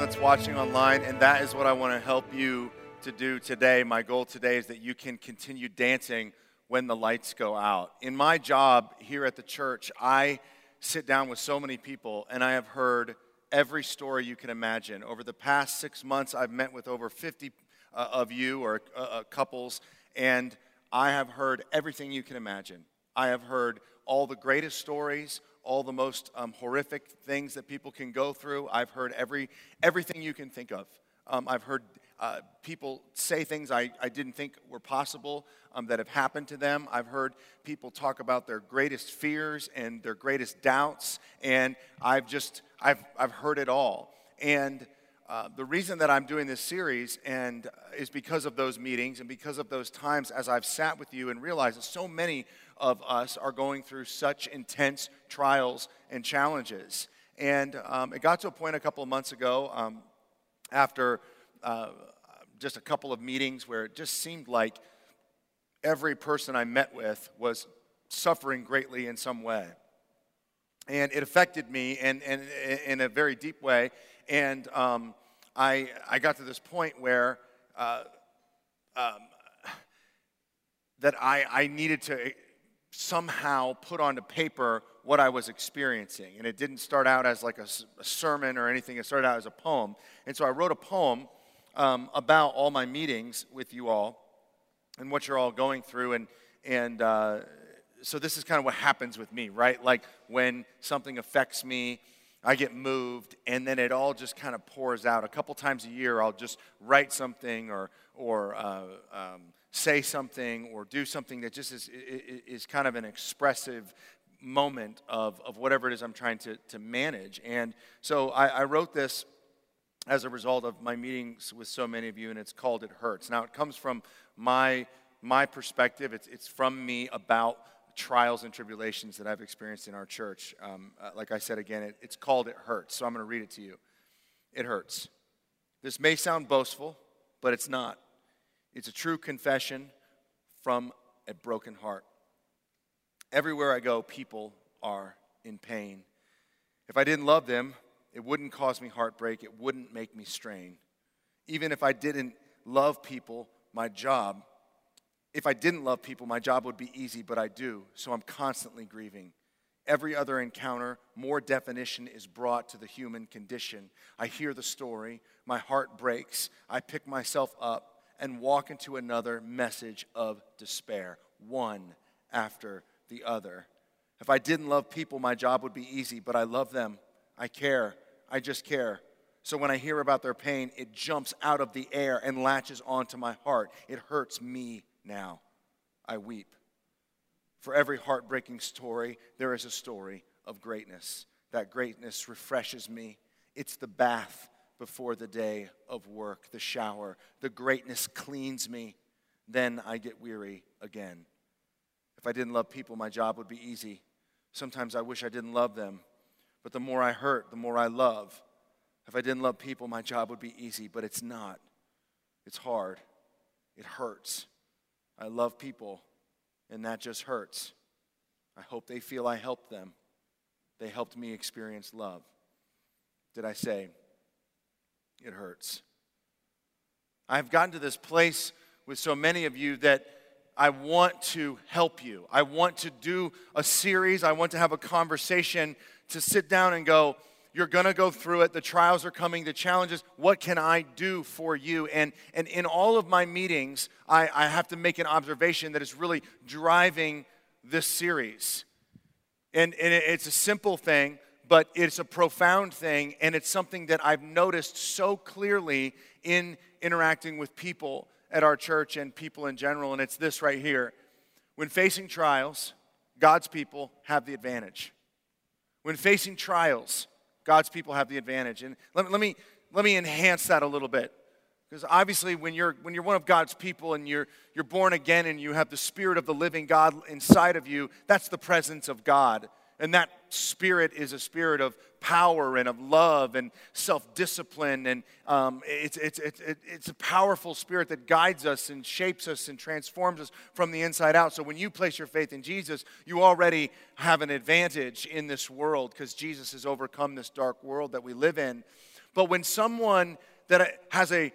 that's watching online, and that is what I want to help you to do today. My goal today is that you can continue dancing when the lights go out. In my job here at the church, I sit down with so many people, and I have heard every story you can imagine. Over the past six months, I've met with over 50 uh, of you or uh, uh, couples, and I have heard everything you can imagine. I have heard all the greatest stories, all the most um, horrific things that people can go through. I've heard every, everything you can think of. Um, I've heard uh, people say things I, I didn't think were possible um, that have happened to them. I've heard people talk about their greatest fears and their greatest doubts, and I've just, I've, I've heard it all. And uh, the reason that I'm doing this series and uh, is because of those meetings and because of those times as I've sat with you and realized that so many of us are going through such intense trials and challenges. And um, it got to a point a couple of months ago um, after uh, just a couple of meetings where it just seemed like every person I met with was suffering greatly in some way. And it affected me and, and, in a very deep way. And um, I, I got to this point where uh, um, that I, I needed to somehow put onto paper what I was experiencing. And it didn't start out as like a, a, sermon or anything, it started out as a poem. And so I wrote a poem um, about all my meetings with you all and what you're all going through. And, and uh, so this is kind of what happens with me, right? Like when something affects me, I get moved, and then it all just kind of pours out. A couple times a year, I'll just write something or, or uh, um, say something or do something that just is, is kind of an expressive moment of, of whatever it is I'm trying to, to manage. And so I, I wrote this as a result of my meetings with so many of you, and it's called It Hurts. Now, it comes from my, my perspective, it's, it's from me about trials and tribulations that I've experienced in our church. Um, uh, like I said again, it, it's called It Hurts. So I'm going to read it to you. It hurts. This may sound boastful, but it's not. It's a true confession from a broken heart. Everywhere I go, people are in pain. If I didn't love them, it wouldn't cause me heartbreak, it wouldn't make me strain. Even if I didn't love people, my job, if I didn't love people, my job would be easy, but I do, so I'm constantly grieving. Every other encounter, more definition is brought to the human condition. I hear the story, my heart breaks, I pick myself up, and walk into another message of despair, one after the other. If I didn't love people, my job would be easy, but I love them. I care. I just care. So when I hear about their pain, it jumps out of the air and latches onto my heart. It hurts me now. I weep. For every heartbreaking story, there is a story of greatness. That greatness refreshes me. It's the bath before the day of work, the shower. The greatness cleans me. Then I get weary again. If I didn't love people, my job would be easy. Sometimes I wish I didn't love them. But the more I hurt, the more I love. If I didn't love people, my job would be easy, but it's not. It's hard. It hurts. I love people, and that just hurts. I hope they feel I helped them. They helped me experience love. Did I say it hurts. I've gotten to this place with so many of you that I want to help you. I want to do a series. I want to have a conversation to sit down and go, you're going to go through it. The trials are coming, the challenges. What can I do for you? And, and in all of my meetings, I, I have to make an observation that is really driving this series. And, and it's a simple thing, but it's a profound thing, and it's something that I've noticed so clearly in interacting with people at our church and people in general, and it's this right here. When facing trials, God's people have the advantage. When facing trials, God's people have the advantage. And let, let, me, let me enhance that a little bit. Because obviously, when you're, when you're one of God's people and you're, you're born again and you have the Spirit of the living God inside of you, that's the presence of God. And that spirit is a spirit of power and of love and self discipline. And um, it's, it's, it's, it's a powerful spirit that guides us and shapes us and transforms us from the inside out. So when you place your faith in Jesus, you already have an advantage in this world because Jesus has overcome this dark world that we live in. But when someone that has a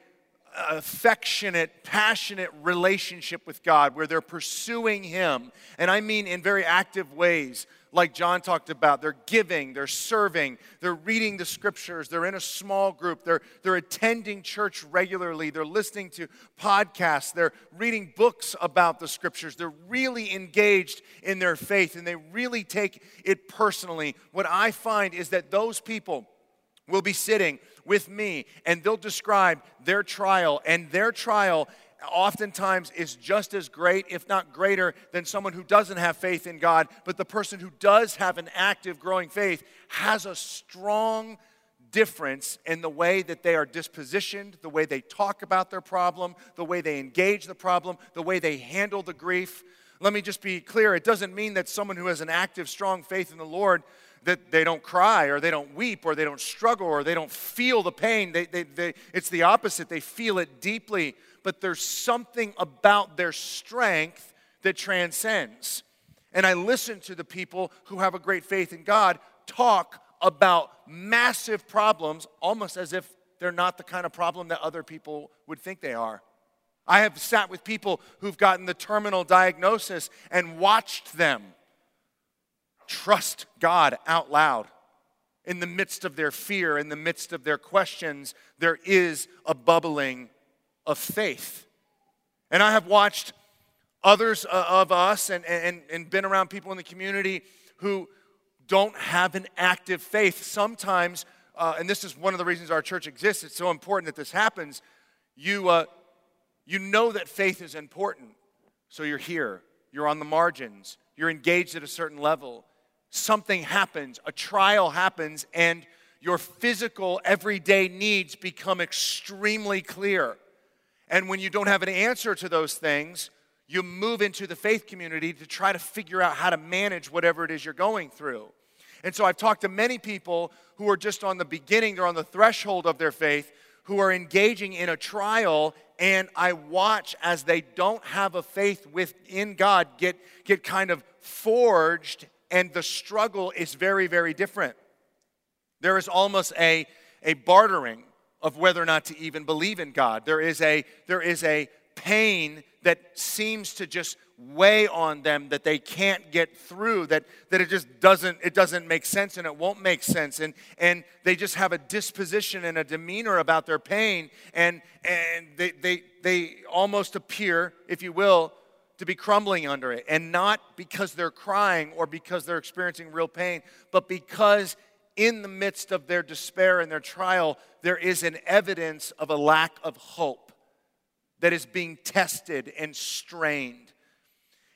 affectionate, passionate relationship with God where they're pursuing Him, and I mean in very active ways, like John talked about. They're giving, they're serving, they're reading the scriptures, they're in a small group, they're, they're attending church regularly, they're listening to podcasts, they're reading books about the scriptures, they're really engaged in their faith, and they really take it personally. What I find is that those people will be sitting with me and they'll describe their trial, and their trial oftentimes is just as great, if not greater, than someone who doesn't have faith in God. But the person who does have an active, growing faith has a strong difference in the way that they are dispositioned, the way they talk about their problem, the way they engage the problem, the way they handle the grief. Let me just be clear it doesn't mean that someone who has an active, strong faith in the Lord that they don't cry or they don't weep or they don't struggle or they don't feel the pain. They, they, they, it's the opposite. They feel it deeply, but there's something about their strength that transcends. And I listen to the people who have a great faith in God talk about massive problems almost as if they're not the kind of problem that other people would think they are. I have sat with people who've gotten the terminal diagnosis and watched them trust God out loud. In the midst of their fear, in the midst of their questions, there is a bubbling of faith. And I have watched others uh, of us and, and, and been around people in the community who don't have an active faith. Sometimes, uh, and this is one of the reasons our church exists, it's so important that this happens. You, uh, you know that faith is important, so you're here, you're on the margins, you're engaged at a certain level something happens, a trial happens, and your physical everyday needs become extremely clear. And when you don't have an answer to those things, you move into the faith community to try to figure out how to manage whatever it is you're going through. And so I've talked to many people who are just on the beginning, they're on the threshold of their faith, who are engaging in a trial, and I watch as they don't have a faith within God get, get kind of forged and the struggle is very, very different. There is almost a, a bartering of whether or not to even believe in God. There is a, there is a pain that seems to just weigh on them that they can't get through that, that it just doesn't it doesn't make sense and it won't make sense and and they just have a disposition and a demeanor about their pain and and they they they almost appear if you will to be crumbling under it. And not because they're crying or because they're experiencing real pain, but because in the midst of their despair and their trial, there is an evidence of a lack of hope that is being tested and strained.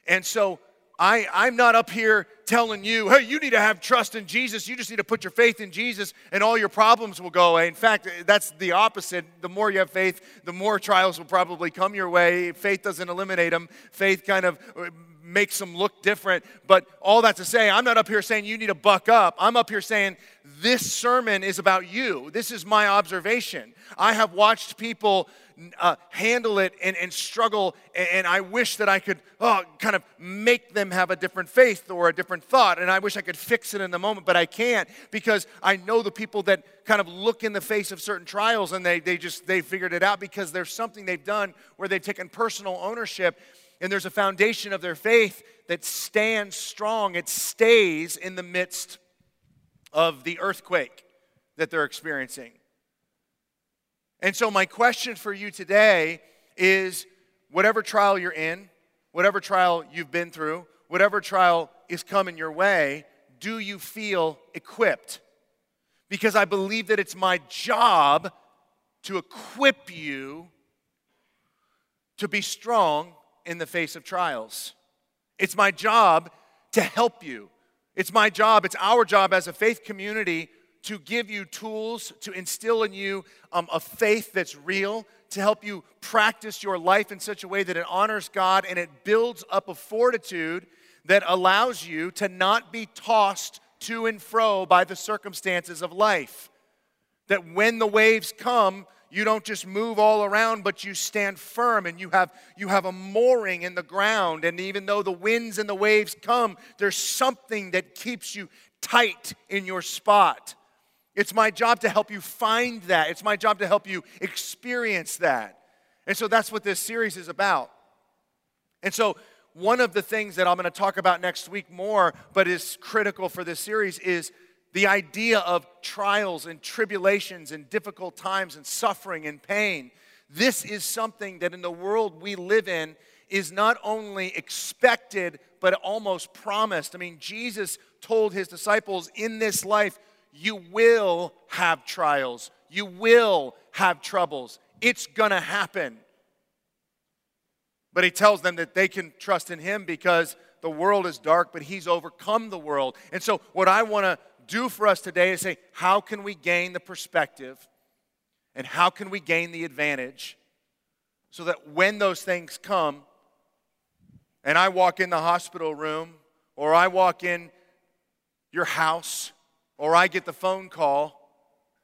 And so I, I'm not up here telling you, hey, you need to have trust in Jesus. You just need to put your faith in Jesus and all your problems will go away. In fact, that's the opposite. The more you have faith, the more trials will probably come your way. Faith doesn't eliminate them, faith kind of uh, makes them look different. But all that to say, I'm not up here saying you need to buck up. I'm up here saying this sermon is about you. This is my observation. I have watched people uh, handle it and, and struggle. And, and, I wish that I could oh, kind of make them have a different faith or a different thought. And I wish I could fix it in the moment, but I can't because I know the people that kind of look in the face of certain trials and they, they just, they figured it out because there's something they've done where they've taken personal ownership and there's a foundation of their faith that stands strong. It stays in the midst of the earthquake that they're experiencing. And so, my question for you today is whatever trial you're in, whatever trial you've been through, whatever trial is coming your way, do you feel equipped? Because I believe that it's my job to equip you to be strong in the face of trials. It's my job to help you. It's my job, it's our job as a faith community to give you tools to instill in you um, a faith that's real, to help you practice your life in such a way that it honors God and it builds up a fortitude that allows you to not be tossed to and fro by the circumstances of life. That when the waves come, you don't just move all around, but you stand firm and you have, you have a mooring in the ground. And even though the winds and the waves come, there's something that keeps you tight in your spot. It's my job to help you find that. It's my job to help you experience that. And so that's what this series is about. And so, one of the things that I'm going to talk about next week more, but is critical for this series, is the idea of trials and tribulations and difficult times and suffering and pain. This is something that in the world we live in is not only expected, but almost promised. I mean, Jesus told his disciples in this life, you will have trials, you will have troubles. It's gonna happen. But he tells them that they can trust in him because the world is dark, but he's overcome the world. And so, what I wanna do for us today is say, how can we gain the perspective and how can we gain the advantage so that when those things come, and I walk in the hospital room, or I walk in your house, or I get the phone call,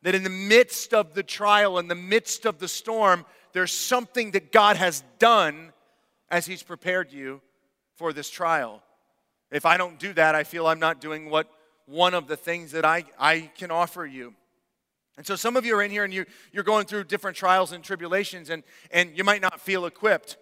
that in the midst of the trial, in the midst of the storm, there's something that God has done as He's prepared you for this trial. If I don't do that, I feel I'm not doing what one of the things that I, I can offer you. And so some of you are in here and you, you're going through different trials and tribulations, and, and you might not feel equipped.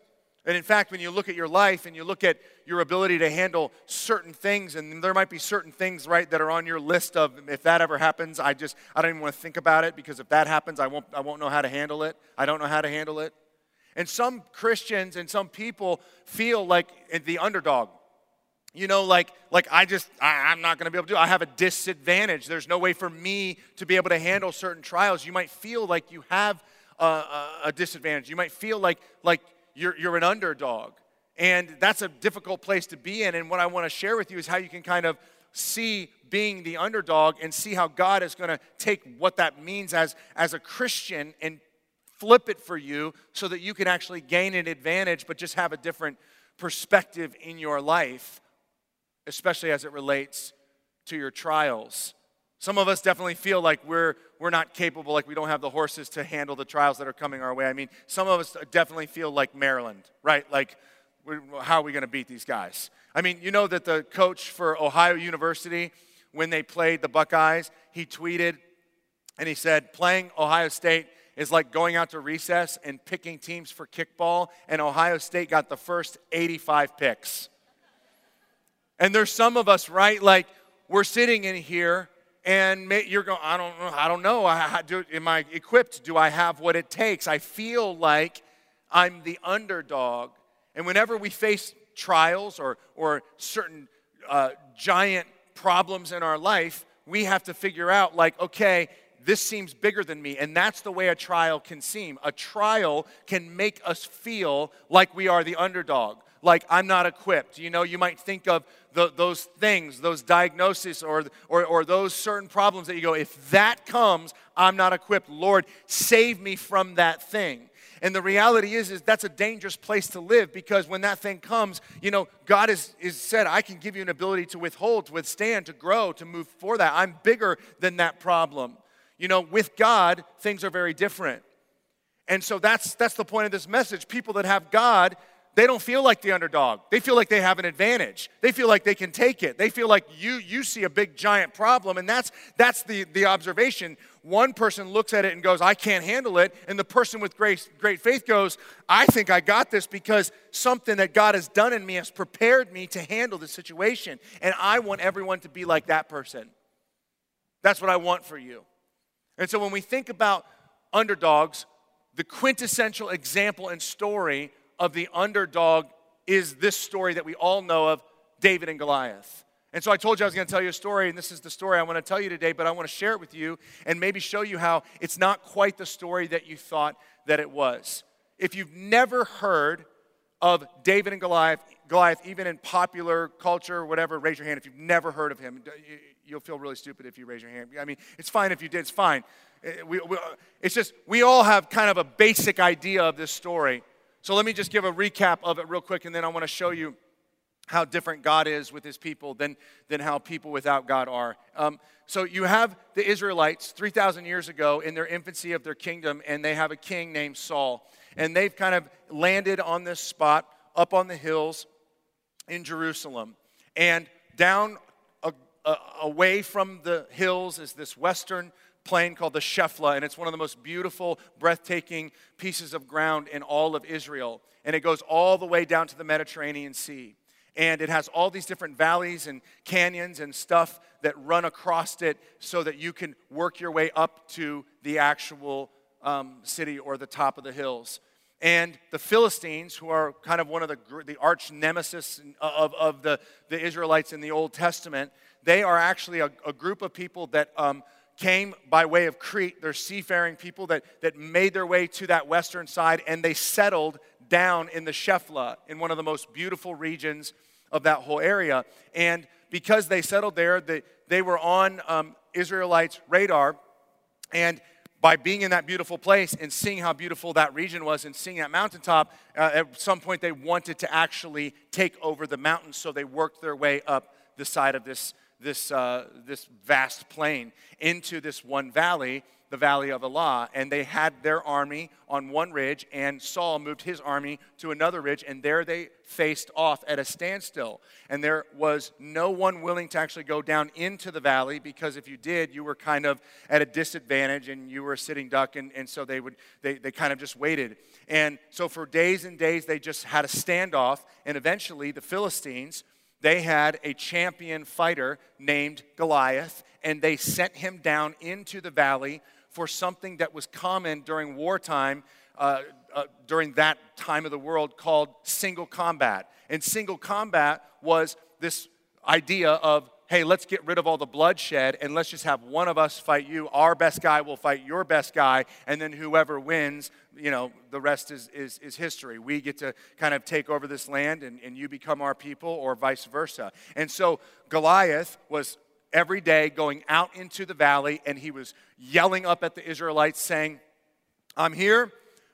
And in fact, when you look at your life and you look at your ability to handle certain things, and there might be certain things, right, that are on your list of if that ever happens, I just I don't even want to think about it because if that happens, I won't I won't know how to handle it. I don't know how to handle it. And some Christians and some people feel like the underdog. You know, like like I just I, I'm not going to be able to do. I have a disadvantage. There's no way for me to be able to handle certain trials. You might feel like you have a, a, a disadvantage. You might feel like like you're, you're an underdog. And that's a difficult place to be in. And what I want to share with you is how you can kind of see being the underdog and see how God is going to take what that means as, as a Christian and flip it for you so that you can actually gain an advantage, but just have a different perspective in your life, especially as it relates to your trials. Some of us definitely feel like we're, we're not capable, like we don't have the horses to handle the trials that are coming our way. I mean, some of us definitely feel like Maryland, right? Like, how are we going to beat these guys? I mean, you know that the coach for Ohio University, when they played the Buckeyes, he tweeted and he said, playing Ohio State is like going out to recess and picking teams for kickball, and Ohio State got the first 85 picks. And there's some of us, right? Like, we're sitting in here and you're going i don't know i don't know I, do, am i equipped? Do i have what it takes? I feel like i'm the underdog. And whenever we face trials or, or certain uh, giant problems in our life we have to figure out like okay this seems bigger than me. And that's the way a trial can seem. A trial can make us feel like we are the underdog like I'm not equipped. You know, you might think of the, those things, those diagnoses, or, or, or those certain problems that you go, if that comes, I'm not equipped. Lord, save me from that thing. And the reality is, is that's a dangerous place to live because when that thing comes, you know, God has is said, I can give you an ability to withhold, to withstand, to grow, to move for that. I'm bigger than that problem. You know, with God, things are very different. And so that's that's the point of this message. People that have God they don't feel like the underdog. They feel like they have an advantage. They feel like they can take it. They feel like you you see a big giant problem and that's that's the the observation. One person looks at it and goes, "I can't handle it." And the person with great great faith goes, "I think I got this because something that God has done in me has prepared me to handle the situation." And I want everyone to be like that person. That's what I want for you. And so when we think about underdogs, the quintessential example and story of the underdog is this story that we all know of David and Goliath. And so I told you I was going to tell you a story, and this is the story I want to tell you today, but I want to share it with you and maybe show you how it's not quite the story that you thought that it was. If you've never heard of David and Goliath, Goliath, even in popular culture or whatever, raise your hand if you've never heard of him. You'll feel really stupid if you raise your hand. I mean, it's fine if you did, it's fine. Eh, we, it's just, we all have kind of a basic idea of this story. So let me just give a recap of it real quick, and then I want to show you how different God is with his people than, than how people without God are. Um, so you have the Israelites 3,000 years ago in their infancy of their kingdom, and they have a king named Saul. And they've kind of landed on this spot up on the hills in Jerusalem. And down a, a, away from the hills is this western plain called the Shephelah, and it's one of the most beautiful, breathtaking pieces of ground in all of Israel. And it goes all the way down to the Mediterranean Sea. And it has all these different valleys and canyons and stuff that run across it so that you can work your way up to the actual um, city or the top of the hills. And the Philistines, who are kind of one of the, the arch nemesis of, of the, the Israelites in the Old Testament, they are actually a, a group of people that um, came by way of Crete. They're seafaring people that, that made their way to that western side and they settled down in the Shephelah, in one of the most beautiful regions of that whole area. And because they settled there, they, they were on um, Israelites' radar. And by being in that beautiful place and seeing how beautiful that region was and seeing that mountaintop, uh, at some point they wanted to actually take over the mountains. So they worked their way up the side of this this, uh, this vast plain into this one valley, the Valley of Elah. And they had their army on one ridge, and Saul moved his army to another ridge, and there they faced off at a standstill. And there was no one willing to actually go down into the valley because if you did, you were kind of at a disadvantage and you were a sitting duck, and, and so they would they, they kind of just waited. And so for days and days they just had a standoff, and eventually the Philistines they had a champion fighter named Goliath, and they sent him down into the valley for something that was common during wartime, uh, uh, during that time of the world, called single combat. And single combat was this idea of hey, let's get rid of all the bloodshed and let's just have one of us fight you. Our best guy will fight your best guy, and then whoever wins, you know, the rest is, is, is history. We get to kind of take over this land and, and you become our people, or vice versa. And so Goliath was every day going out into the valley and he was yelling up at the Israelites, saying, I'm here,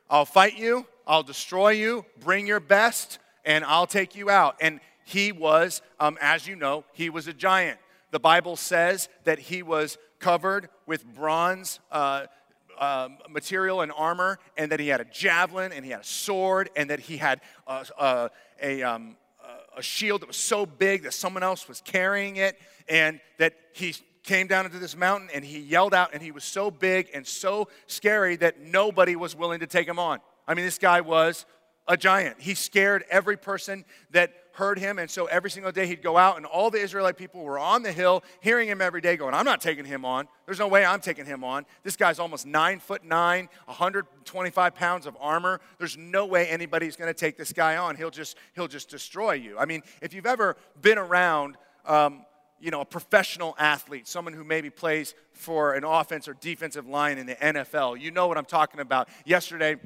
I'll fight you, I'll destroy you, bring your best, and I'll take you out. And he was, um, as you know, he was a giant. The Bible says that he was covered with bronze uh, uh, material and armor, and that he had a javelin, and he had a sword, and that he had a, a, um, a shield that was so big that someone else was carrying it, and that he came down into this mountain and he yelled out, and he was so big and so scary that nobody was willing to take him on. I mean, this guy was a giant. He scared every person that heard him. And so every single day he'd go out, and all the Israelite people were on the hill hearing him every day, going, I'm not taking him on. There's no way I'm taking him on. This guy's almost nine foot nine, 125 pounds of armor. There's no way anybody's going to take this guy on. He'll just, he'll just destroy you. I mean, if you've ever been around, um, you know, a professional athlete, someone who maybe plays for an offense or defensive line in the NFL, you know what I'm talking about. Yesterday,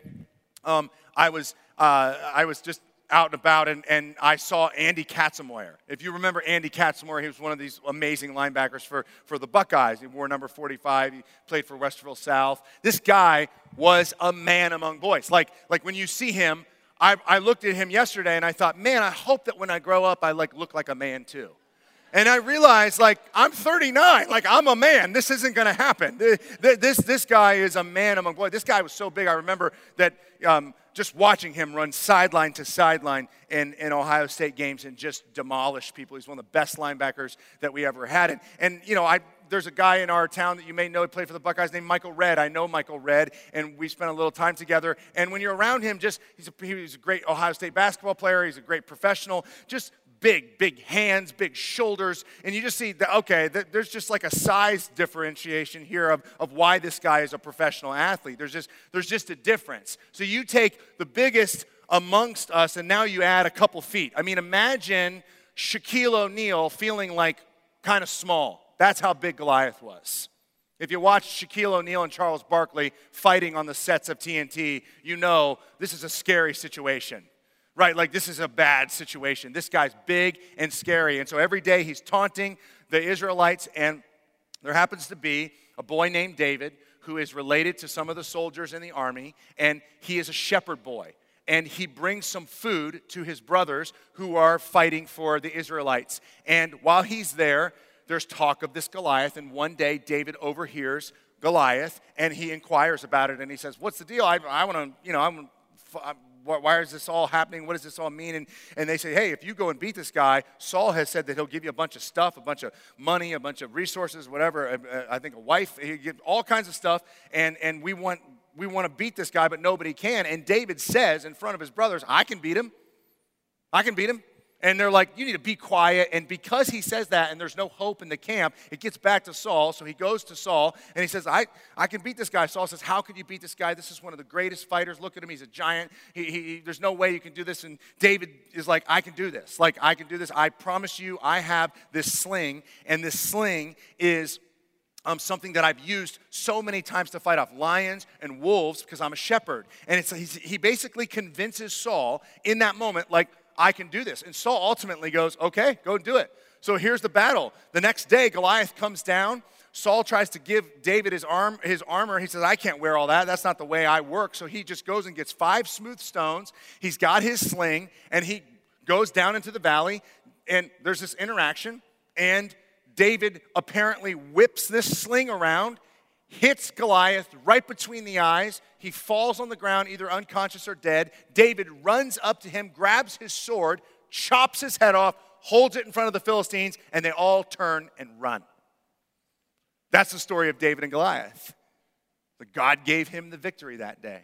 um, I was uh, I was just out and about and, and I saw Andy Katzenmoyer. If you remember Andy Katzenmoyer, he was one of these amazing linebackers for, for the Buckeyes. He wore number 45. He played for Westerville South. This guy was a man among boys. Like, like when you see him, I, I looked at him yesterday and I thought, man, I hope that when I grow up, I like look like a man too. And I realized, like, I'm 39. Like, I'm a man. This isn't going to happen. This, this guy is a man among boys. This guy was so big. I remember that um, just watching him run sideline to sideline in, in Ohio State games and just demolish people. He's one of the best linebackers that we ever had. And, and you know, I, there's a guy in our town that you may know, he played for the Buckeyes named Michael Redd. I know Michael Redd, and we spent a little time together. And when you're around him, just he's a, he's a great Ohio State basketball player. He's a great professional. Just big, big hands, big shoulders. And you just see that, okay, there's just like a size differentiation here of, of why this guy is a professional athlete. There's just, there's just a difference. So you take the biggest amongst us and now you add a couple feet. I mean, imagine Shaquille O'Neal feeling like kind of small. That's how big Goliath was. If you watch Shaquille O'Neal and Charles Barkley fighting on the sets of TNT, you know this is a scary situation right? Like this is a bad situation. This guy's big and scary. And so every day he's taunting the Israelites, and there happens to be a boy named David who is related to some of the soldiers in the army, and he is a shepherd boy. And he brings some food to his brothers who are fighting for the Israelites. And while he's there, there's talk of this Goliath. And one day, David overhears Goliath and he inquires about it and he says, What's the deal? I, I want to, you know, I'm, why is this all happening? What does this all mean? And, and they say, hey, if you go and beat this guy, Saul has said that he'll give you a bunch of stuff, a bunch of money, a bunch of resources, whatever. I think a wife, he give all kinds of stuff. And, and we want we want to beat this guy, but nobody can. And David says in front of his brothers, I can beat him. I can beat him. And they're like, You need to be quiet. And because he says that and there's no hope in the camp, it gets back to Saul. So he goes to Saul and he says, I, I can beat this guy. Saul says, How could you beat this guy? This is one of the greatest fighters. Look at him. He's a giant. He, he, there's no way you can do this. And David is like, I can do this. Like, I can do this. I promise you, I have this sling. And this sling is um, something that I've used so many times to fight off lions and wolves because I'm a shepherd. And it's, he basically convinces Saul in that moment, like, I can do this. And Saul ultimately goes, okay, go and do it. So here's the battle. The next day, Goliath comes down. Saul tries to give David his, arm, his armor. He says, I can't wear all that. That's not the way I work. So he just goes and gets five smooth stones. He's got his sling, and he goes down into the valley. And there's this interaction. And David apparently whips this sling around hits Goliath right between the eyes. He falls on the ground, either unconscious or dead. David runs up to him, grabs his sword, chops his head off, holds it in front of the Philistines, and they all turn and run. That's the story of David and Goliath. But God gave him the victory that day.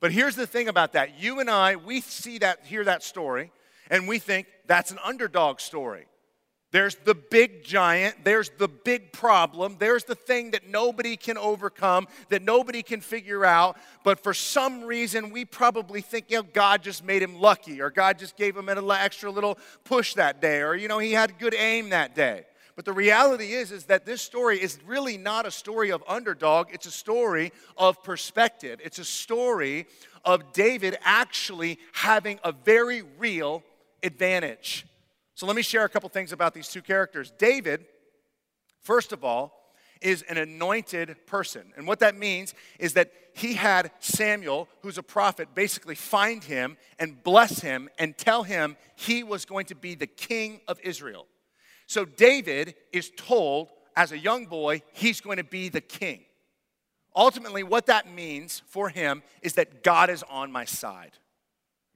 But here's the thing about that. You and I, we see that, hear that story, and we think that's an underdog story. There's the big giant. There's the big problem. There's the thing that nobody can overcome, that nobody can figure out. But for some reason, we probably think, you know, God just made him lucky, or God just gave him an extra little push that day, or, you know, he had good aim that day. But the reality is, is that this story is really not a story of underdog. It's a story of perspective. It's a story of David actually having a very real advantage. So let me share a couple things about these two characters. David, first of all, is an anointed person. And what that means is that he had Samuel, who's a prophet, basically find him and bless him and tell him he was going to be the king of Israel. So David is told as a young boy, he's going to be the king. Ultimately, what that means for him is that God is on my side.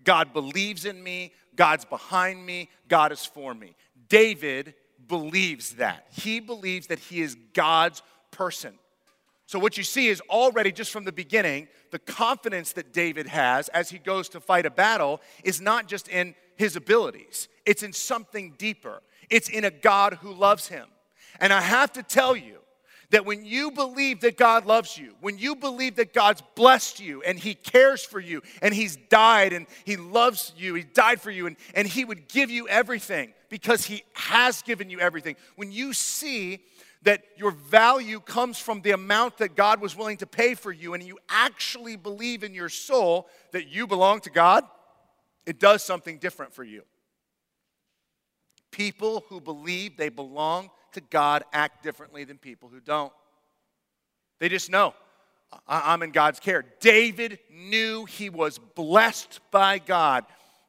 God believes in me. God's behind me. God is for me. David believes that. He believes that he is God's person. So, what you see is already just from the beginning, the confidence that David has as he goes to fight a battle is not just in his abilities, it's in something deeper. It's in a God who loves him. And I have to tell you, that when you believe that God loves you, when you believe that God's blessed you and He cares for you and He's died and He loves you, He died for you and, and He would give you everything because He has given you everything. When you see that your value comes from the amount that God was willing to pay for you and you actually believe in your soul that you belong to God, it does something different for you. People who believe they belong to God act differently than people who don't. They just know I'm in God's care. David knew he was blessed by God.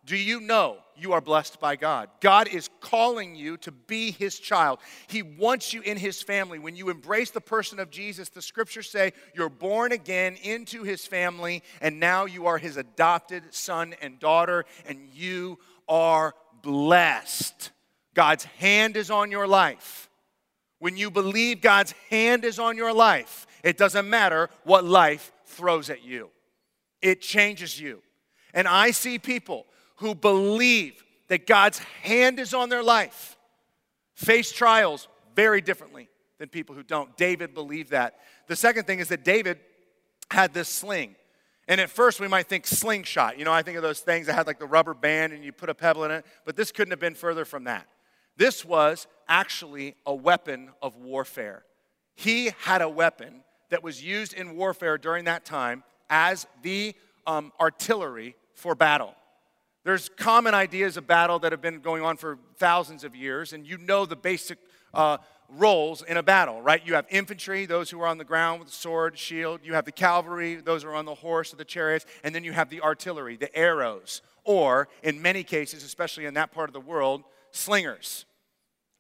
Do you know you are blessed by God? God is calling you to be his child. He wants you in his family. When you embrace the person of Jesus, the scriptures say you're born again into his family, and now you are his adopted son and daughter, and you are blessed. God's hand is on your life. When you believe God's hand is on your life, it doesn't matter what life throws at you, it changes you. And I see people who believe that God's hand is on their life face trials very differently than people who don't. David believed that. The second thing is that David had this sling. And at first, we might think slingshot. You know, I think of those things that had like the rubber band and you put a pebble in it, but this couldn't have been further from that. This was actually a weapon of warfare. He had a weapon that was used in warfare during that time as the um, artillery for battle. There's common ideas of battle that have been going on for thousands of years, and you know the basic uh, roles in a battle, right? You have infantry, those who are on the ground with sword, shield. You have the cavalry, those who are on the horse or the chariots. And then you have the artillery, the arrows, or in many cases, especially in that part of the world, slingers.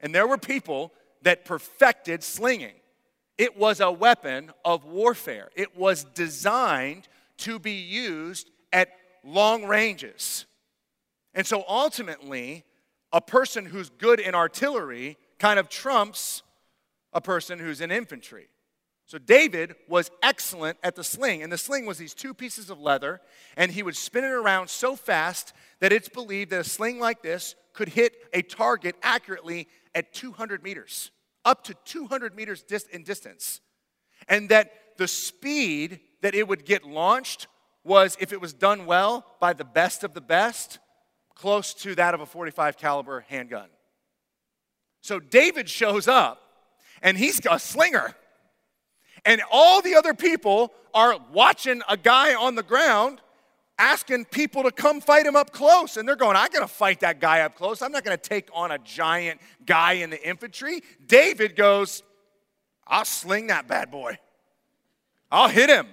And there were people that perfected slinging. It was a weapon of warfare, it was designed to be used at long ranges. And so ultimately, a person who's good in artillery kind of trumps a person who's in infantry. So David was excellent at the sling, and the sling was these two pieces of leather, and he would spin it around so fast that it's believed that a sling like this could hit a target accurately at 200 meters, up to 200 meters in distance. And that the speed that it would get launched was, if it was done well by the best of the best, close to that of a 45 caliber handgun. So David shows up, and he's a slinger. And all the other people are watching a guy on the ground asking people to come fight him up close. And they're going, I gotta fight that guy up close. I'm not gonna take on a giant guy in the infantry. David goes, I'll sling that bad boy. I'll hit him.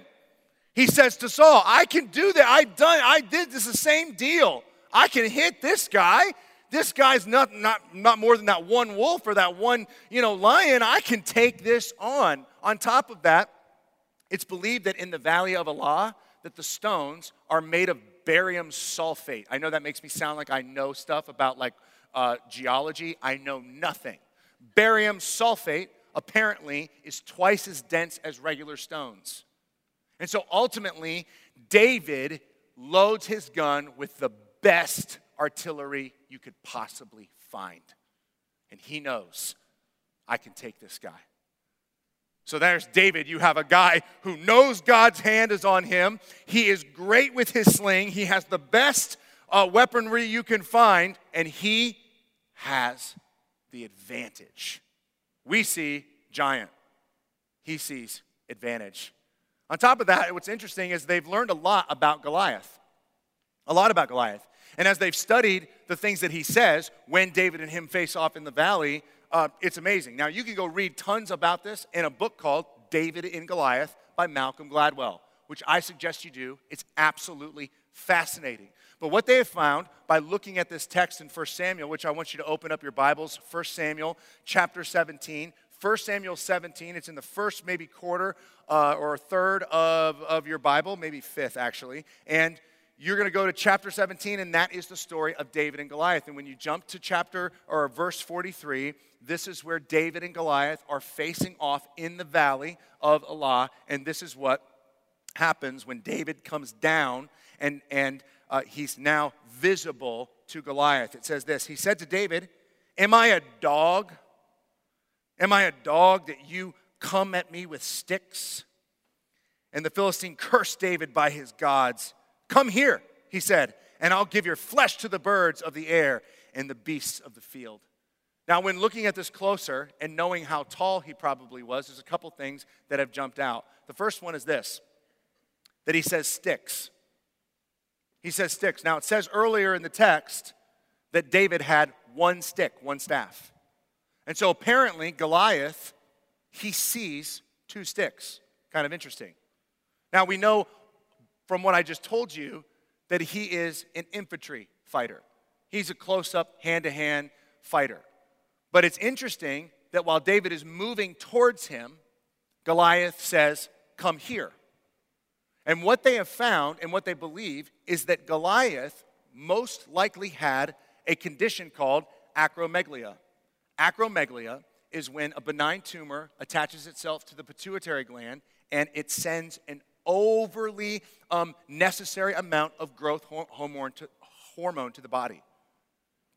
He says to Saul, I can do that. I done, I did this the same deal. I can hit this guy. This guy's not, not, not more than that one wolf or that one, you know, lion. I can take this on. On top of that, it's believed that in the valley of Elah, that the stones are made of barium sulfate. I know that makes me sound like I know stuff about like uh, geology. I know nothing. Barium sulfate apparently is twice as dense as regular stones. And so ultimately, David loads his gun with the best artillery you could possibly find. And he knows, I can take this guy. So there's David. You have a guy who knows God's hand is on him. He is great with his sling. He has the best uh, weaponry you can find, and he has the advantage. We see giant, he sees advantage. On top of that, what's interesting is they've learned a lot about Goliath. A lot about Goliath. And as they've studied the things that he says when David and him face off in the valley, uh, it's amazing. Now, you can go read tons about this in a book called David and Goliath by Malcolm Gladwell, which I suggest you do. It's absolutely fascinating. But what they have found by looking at this text in 1 Samuel, which I want you to open up your Bibles, 1 Samuel chapter 17. 1 Samuel 17, it's in the first maybe quarter uh, or third of, of your Bible, maybe fifth actually. And you're going to go to chapter 17, and that is the story of David and Goliath. And when you jump to chapter or verse 43, this is where David and Goliath are facing off in the valley of Elah. And this is what happens when David comes down and, and uh, he's now visible to Goliath. It says this He said to David, Am I a dog? Am I a dog that you come at me with sticks? And the Philistine cursed David by his gods. Come here, he said, and I'll give your flesh to the birds of the air and the beasts of the field. Now, when looking at this closer and knowing how tall he probably was, there's a couple things that have jumped out. The first one is this that he says sticks. He says sticks. Now, it says earlier in the text that David had one stick, one staff. And so apparently, Goliath, he sees two sticks. Kind of interesting. Now, we know from what I just told you that he is an infantry fighter. He's a close up, hand to hand fighter. But it's interesting that while David is moving towards him, Goliath says, Come here. And what they have found and what they believe is that Goliath most likely had a condition called acromegalia. Acromegalia is when a benign tumor attaches itself to the pituitary gland and it sends an overly um, necessary amount of growth hormone to, hormone to the body.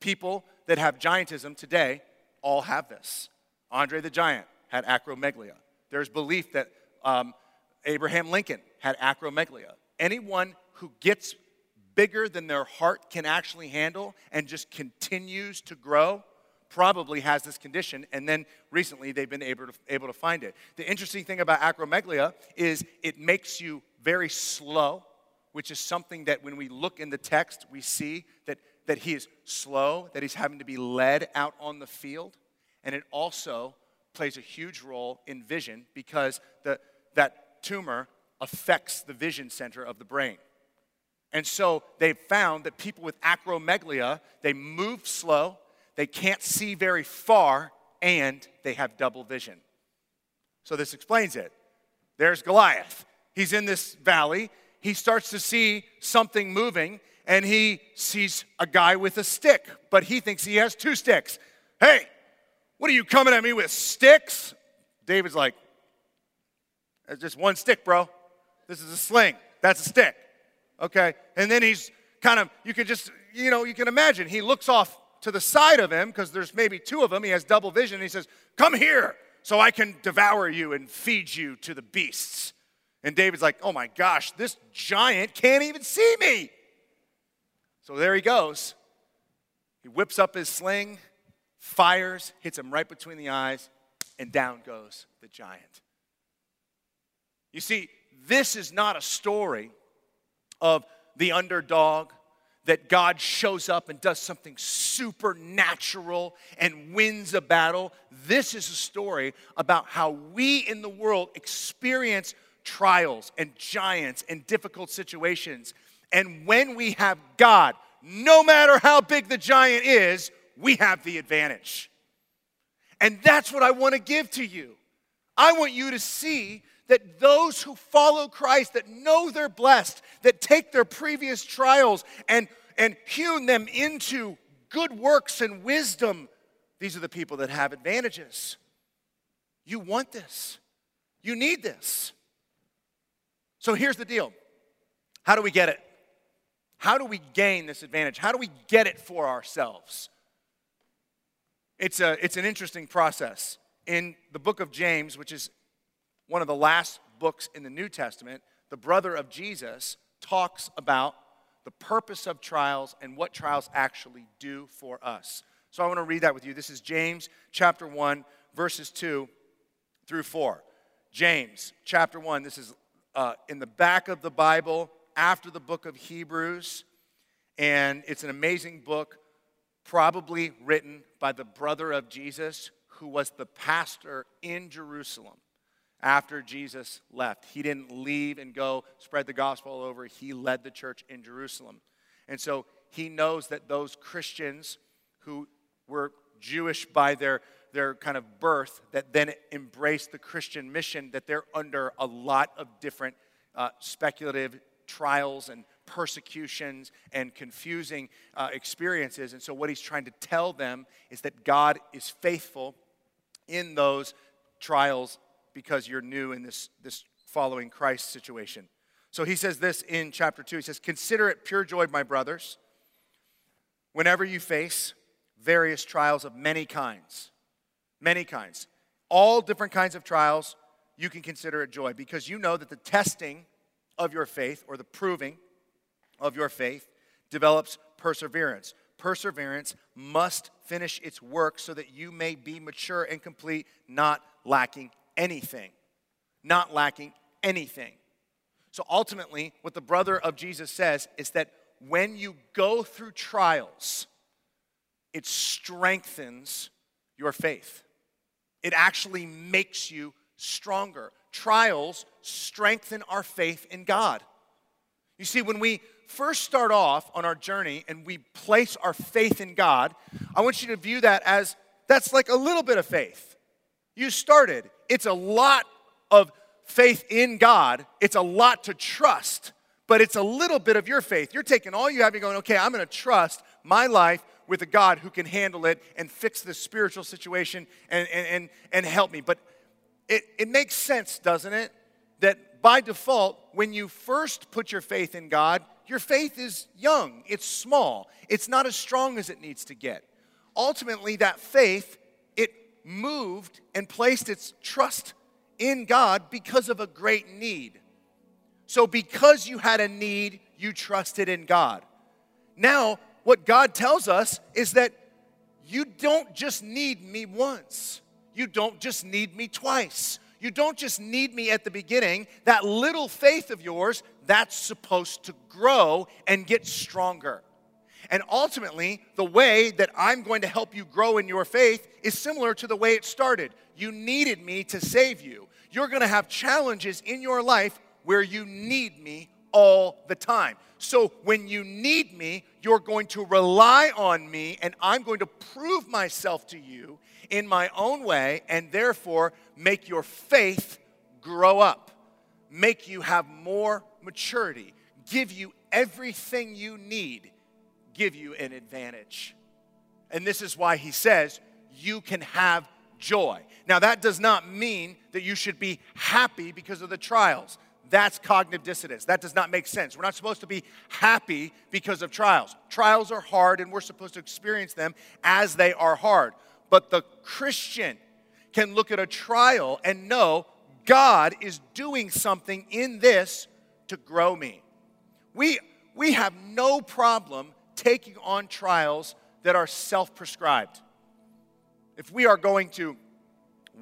People that have giantism today all have this. Andre the Giant had acromegalia. There's belief that um, Abraham Lincoln had acromegalia. Anyone who gets bigger than their heart can actually handle and just continues to grow probably has this condition, and then recently they've been able to, able to find it. The interesting thing about acromegalia is it makes you very slow, which is something that when we look in the text, we see that, that he is slow, that he's having to be led out on the field. And it also plays a huge role in vision because the, that tumor affects the vision center of the brain. And so they've found that people with acromegalia, they move slow, they can't see very far, and they have double vision. So this explains it. There's Goliath. He's in this valley. he starts to see something moving and he sees a guy with a stick, but he thinks he has two sticks. Hey, what are you coming at me with sticks? David's like, It's just one stick, bro. This is a sling. That's a stick. Okay? And then he's kind of, you can just, you know, you can imagine, he looks off to the side of him because there's maybe two of them. He has double vision. he says, Come here so I can devour you and feed you to the beasts. And David's like, Oh my gosh, this giant can't even see me. So there he goes. He whips up his sling, fires, hits him right between the eyes, and down goes the giant. You see, this is not a story of the underdog that God shows up and does something supernatural and wins a battle. This is a story about how we in the world experience trials and giants and difficult situations. And when we have God, no matter how big the giant is, we have the advantage. And that's what I want to give to you. I want you to see that those who follow Christ, that know they're blessed, that take their previous trials and, and hewn them into good works and wisdom, these are the people that have advantages. You want this, you need this. So here's the deal how do we get it? How do we gain this advantage? How do we get it for ourselves? It's, a, it's an interesting process. In the book of James, which is one of the last books in the New Testament, the brother of Jesus talks about the purpose of trials and what trials actually do for us. So I want to read that with you. This is James chapter 1, verses 2 through 4. James chapter 1, this is uh, in the back of the Bible after the book of Hebrews, and it's an amazing book, probably written by the brother of Jesus, who was the pastor in Jerusalem after Jesus left. He didn't leave and go spread the gospel all over, he led the church in Jerusalem. And so he knows that those Christians who were Jewish by their, their kind of birth, that then embraced the Christian mission, that they're under a lot of different uh, speculative trials and persecutions and confusing uh, experiences. And so, what he's trying to tell them is that God is faithful in those trials because you're new in this, this following Christ situation. So he says this in chapter 2. He says, Consider it pure joy, my brothers, whenever you face various trials of many kinds. Many kinds. All different kinds of trials, you can consider it joy because you know that the testing of your faith or the proving of your faith develops perseverance. Perseverance must finish its work so that you may be mature and complete, not lacking anything, not lacking anything. So ultimately, what the brother of Jesus says is that when you go through trials, it strengthens your faith. It actually makes you stronger. Trials strengthen our faith in God. You see, when we first start off on our journey and we place our faith in God, I want you to view that as that's like a little bit of faith. You started, it's a lot of faith in God, it's a lot to trust, but it's a little bit of your faith. You're taking all you have and going, okay, I'm going to trust my life with a God who can handle it and fix this spiritual situation and, and, and, and help me. But it, it makes sense, doesn't it? That by default, when you first put your faith in God, your faith is young, it's small, it's not as strong as it needs to get. Ultimately, that faith moved and placed its trust in God because of a great need. So, because you had a need, you trusted in God. Now, what God tells us is that you don't just need me once, you don't just need me twice. You don't just need me at the beginning. That little faith of yours, that's supposed to grow and get stronger. And ultimately, the way that I'm going to help you grow in your faith is similar to the way it started. You needed me to save you. You're going to have challenges in your life where you need me all the time. So when you need me, you're going to rely on me, and I'm going to prove myself to you in my own way, and therefore make your faith grow up, make you have more maturity give you everything you need, give you an advantage. And this is why he says, you can have joy. Now, that does not mean that you should be happy because of the trials. That's cognitive dissonance. That does not make sense. We're not supposed to be happy because of trials. Trials are hard, and we're supposed to experience them as they are hard. But the Christian can look at a trial and know God is doing something in this to grow me. We, we have no problem taking on trials that are self prescribed. If we are going to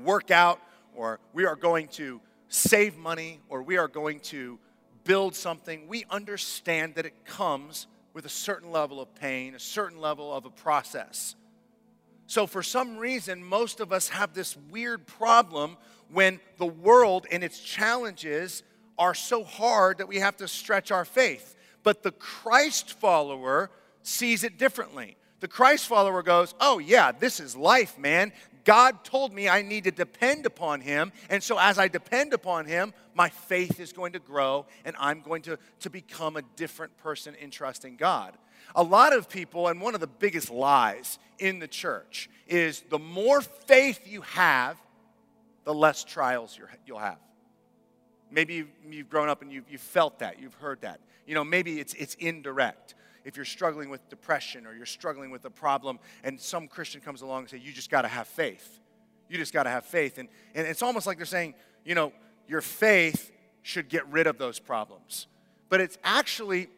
work out, or we are going to save money, or we are going to build something, we understand that it comes with a certain level of pain, a certain level of a process. So, for some reason, most of us have this weird problem when the world and its challenges are so hard that we have to stretch our faith. But the Christ follower sees it differently. The Christ follower goes, Oh, yeah, this is life, man. God told me I need to depend upon Him. And so, as I depend upon Him, my faith is going to grow and I'm going to, to become a different person in trusting God. A lot of people, and one of the biggest lies in the church, is the more faith you have, the less trials you'll have. Maybe you've grown up and you've, you've felt that, you've heard that. You know, maybe it's, it's indirect if you're struggling with depression or you're struggling with a problem and some Christian comes along and say, you just got to have faith. You just got to have faith. And, and it's almost like they're saying, you know, your faith should get rid of those problems. But it's actually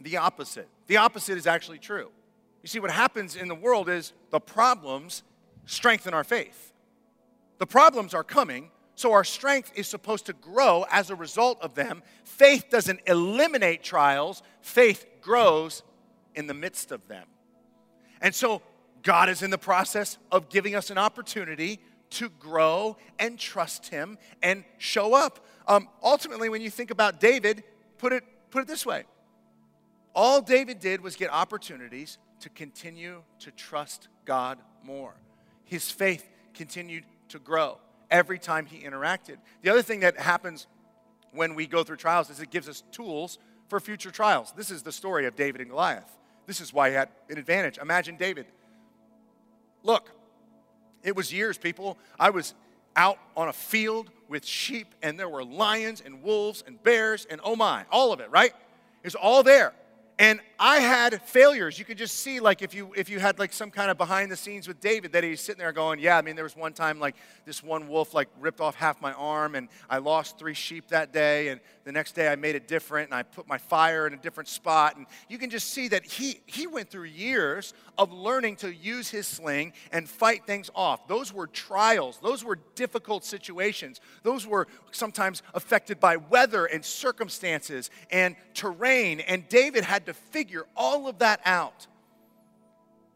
the opposite. The opposite is actually true. You see, what happens in the world is the problems strengthen our faith. The problems are coming, so our strength is supposed to grow as a result of them. Faith doesn't eliminate trials, faith grows in the midst of them. And so God is in the process of giving us an opportunity to grow and trust Him and show up. Um, ultimately, when you think about David, put it, put it this way all David did was get opportunities to continue to trust God more. His faith continued to grow every time he interacted. The other thing that happens when we go through trials is it gives us tools for future trials. This is the story of David and Goliath. This is why he had an advantage. Imagine David. Look, it was years, people. I was out on a field with sheep, and there were lions and wolves and bears and oh my, all of it, right? It's all there and i had failures. You could just see like if you if you had like some kind of behind the scenes with david that he's sitting there going yeah i mean there was one time like this one wolf like ripped off half my arm and i lost three sheep that day and the next day i made it different and i put my fire in a different spot. And you can just see that he he went through years of learning to use his sling and fight things off. Those were trials. Those were difficult situations. Those were sometimes affected by weather and circumstances and terrain and david had to to figure all of that out.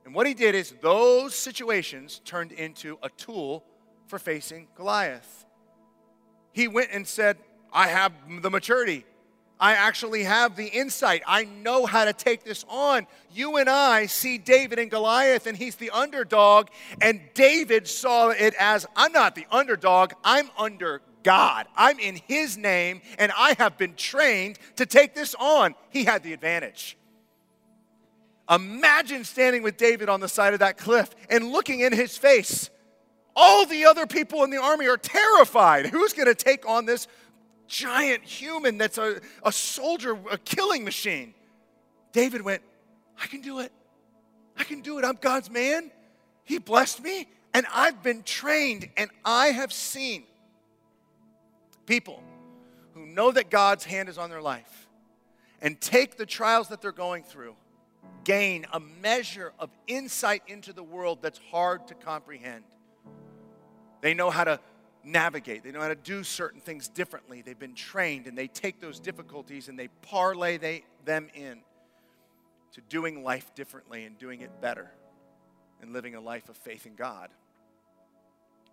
And what he did is those situations turned into a tool for facing Goliath. He went and said, I have the maturity. I actually have the insight. I know how to take this on. You and I see David and Goliath, and he's the underdog. And David saw it as I'm not the underdog, I'm under God. I'm in His name, and I have been trained to take this on. He had the advantage. Imagine standing with David on the side of that cliff and looking in his face. All the other people in the army are terrified. Who's going to take on this giant human that's a, a soldier, a killing machine? David went, I can do it. I can do it. I'm God's man. He blessed me, and I've been trained, and I have seen people who know that God's hand is on their life and take the trials that they're going through, gain a measure of insight into the world that's hard to comprehend. They know how to navigate, they know how to do certain things differently. They've been trained and they take those difficulties and they parlay they, them in to doing life differently and doing it better and living a life of faith in God.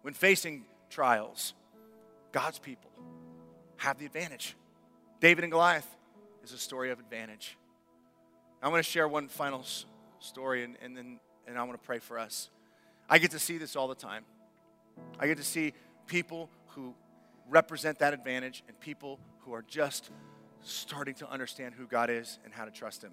When facing trials, God's people have the advantage. David and Goliath is a story of advantage. I want to share one final story and, and then and I want to pray for us. I get to see this all the time. I get to see people who represent that advantage and people who are just starting to understand who God is and how to trust Him.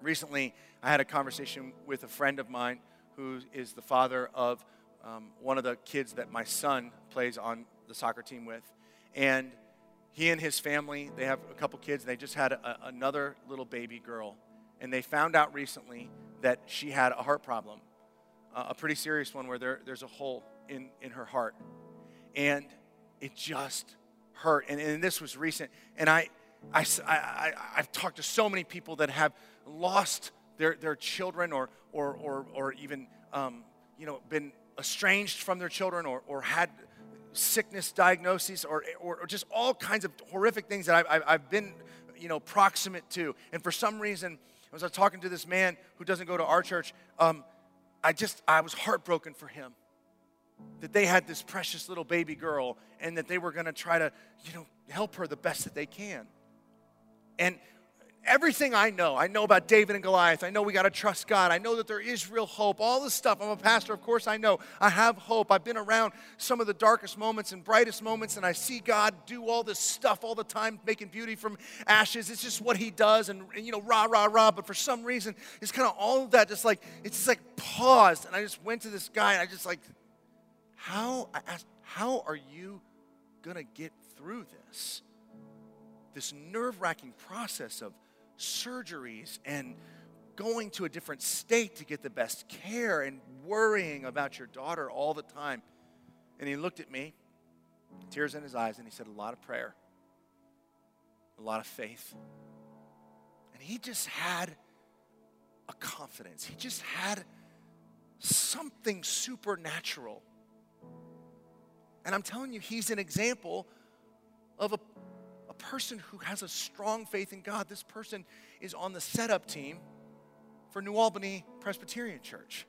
Recently, I had a conversation with a friend of mine who is the father of um, one of the kids that my son plays on the soccer team with. And he and his family, they have a couple kids, they just had a, another little baby girl. And they found out recently that she had a heart problem, uh, a pretty serious one where there, there's a hole in, in her heart. And it just hurt. And, and this was recent. And I, I, I, I've talked to so many people that have lost their, their children or, or, or, or even, um, you know, been estranged from their children or, or had sickness diagnoses or, or, or, just all kinds of horrific things that I've, I've been, you know, proximate to. And for some reason, as I was talking to this man who doesn't go to our church, um, I just, I was heartbroken for him that they had this precious little baby girl and that they were going to try to, you know, help her the best that they can. And everything I know, I know about David and Goliath. I know we got to trust God. I know that there is real hope. All this stuff. I'm a pastor, of course, I know. I have hope. I've been around some of the darkest moments and brightest moments, and I see God do all this stuff all the time, making beauty from ashes. It's just what He does, and, and you know, rah, rah, rah. But for some reason, it's kind of all of that just like, it's just like paused. And I just went to this guy, and I just like, how, I asked, how are you going to get through this? This nerve wracking process of surgeries and going to a different state to get the best care and worrying about your daughter all the time. And he looked at me, tears in his eyes, and he said, A lot of prayer, a lot of faith. And he just had a confidence, he just had something supernatural and I'm telling you, he's an example of a, person who has a strong faith in God. This person is on the setup team for New Albany Presbyterian Church.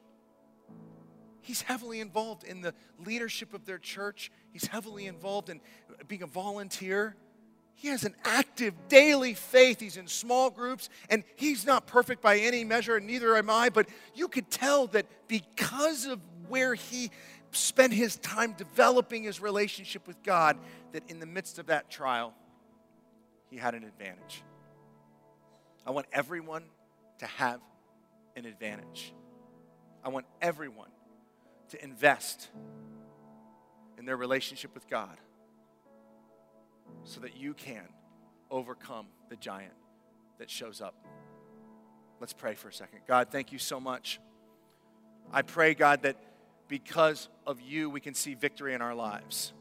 He's heavily involved in the leadership of their church. He's heavily involved in being a volunteer. He has an active daily faith. He's in small groups, and he's not perfect by any measure, and neither am I, but you could tell that because of where he spent his time developing his relationship with God, that in the midst of that trial, he had an advantage. I want everyone to have an advantage. I want everyone to invest in their relationship with God so that you can overcome the giant that shows up. Let's pray for a second. God, thank you so much. I pray, God, that because of you, we can see victory in our lives.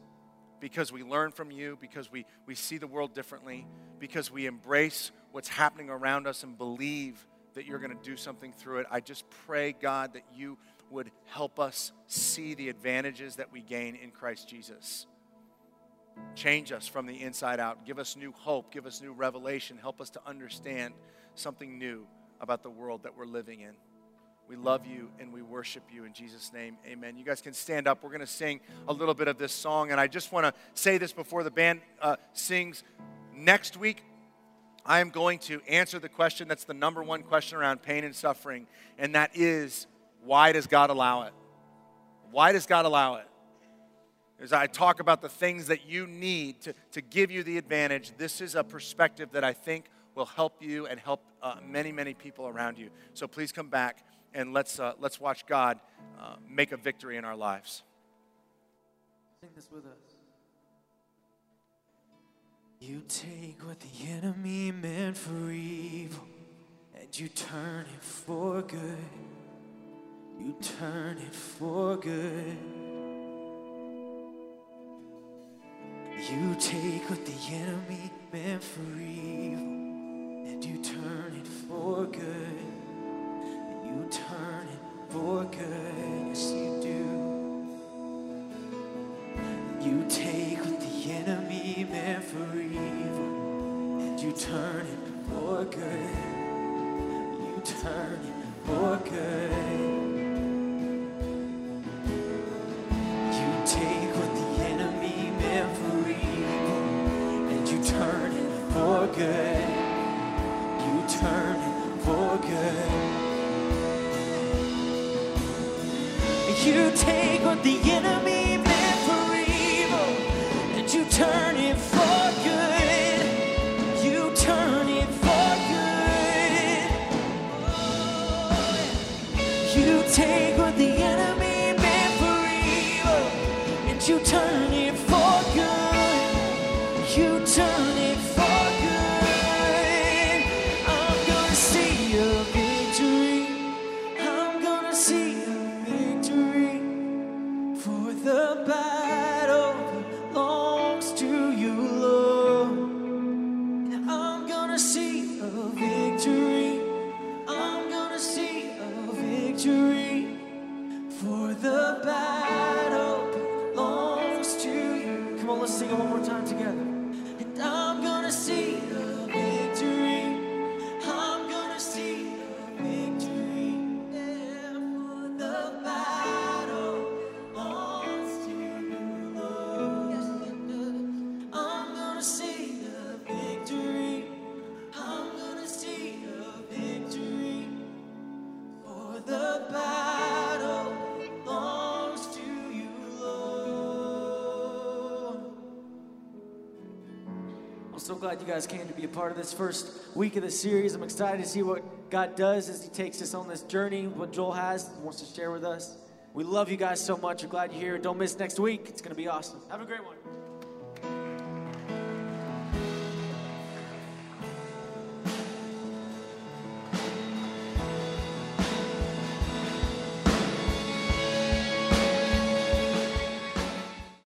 Because we learn from you, because we, we see the world differently, because we embrace what's happening around us and believe that you're going to do something through it. I just pray, God, that you would help us see the advantages that we gain in Christ Jesus. Change us from the inside out. Give us new hope. Give us new revelation. Help us to understand something new about the world that we're living in. We love you and we worship you in Jesus' name. Amen. You guys can stand up. We're going to sing a little bit of this song. And I just want to say this before the band uh, sings. Next week, I am going to answer the question that's the number one question around pain and suffering, and that is why does God allow it? Why does God allow it? As I talk about the things that you need to, to give you the advantage, this is a perspective that I think will help you and help uh, many, many people around you. So please come back and let's, uh, let's watch God uh, make a victory in our lives. Sing this with us. You take what the enemy meant for evil and you turn it for good. You turn it for good. You take what the enemy meant for evil and you turn it for good turn it for good, yes you do. You take what the enemy meant for evil, and you turn it for good. You turn it for good. you turn you guys came to be a part of this first week of the series. I'm excited to see what God does as He takes us on this journey, what Joel has, wants to share with us. We love you guys so much. We're glad you're here. Don't miss next week. It's going to be awesome. Have a great one.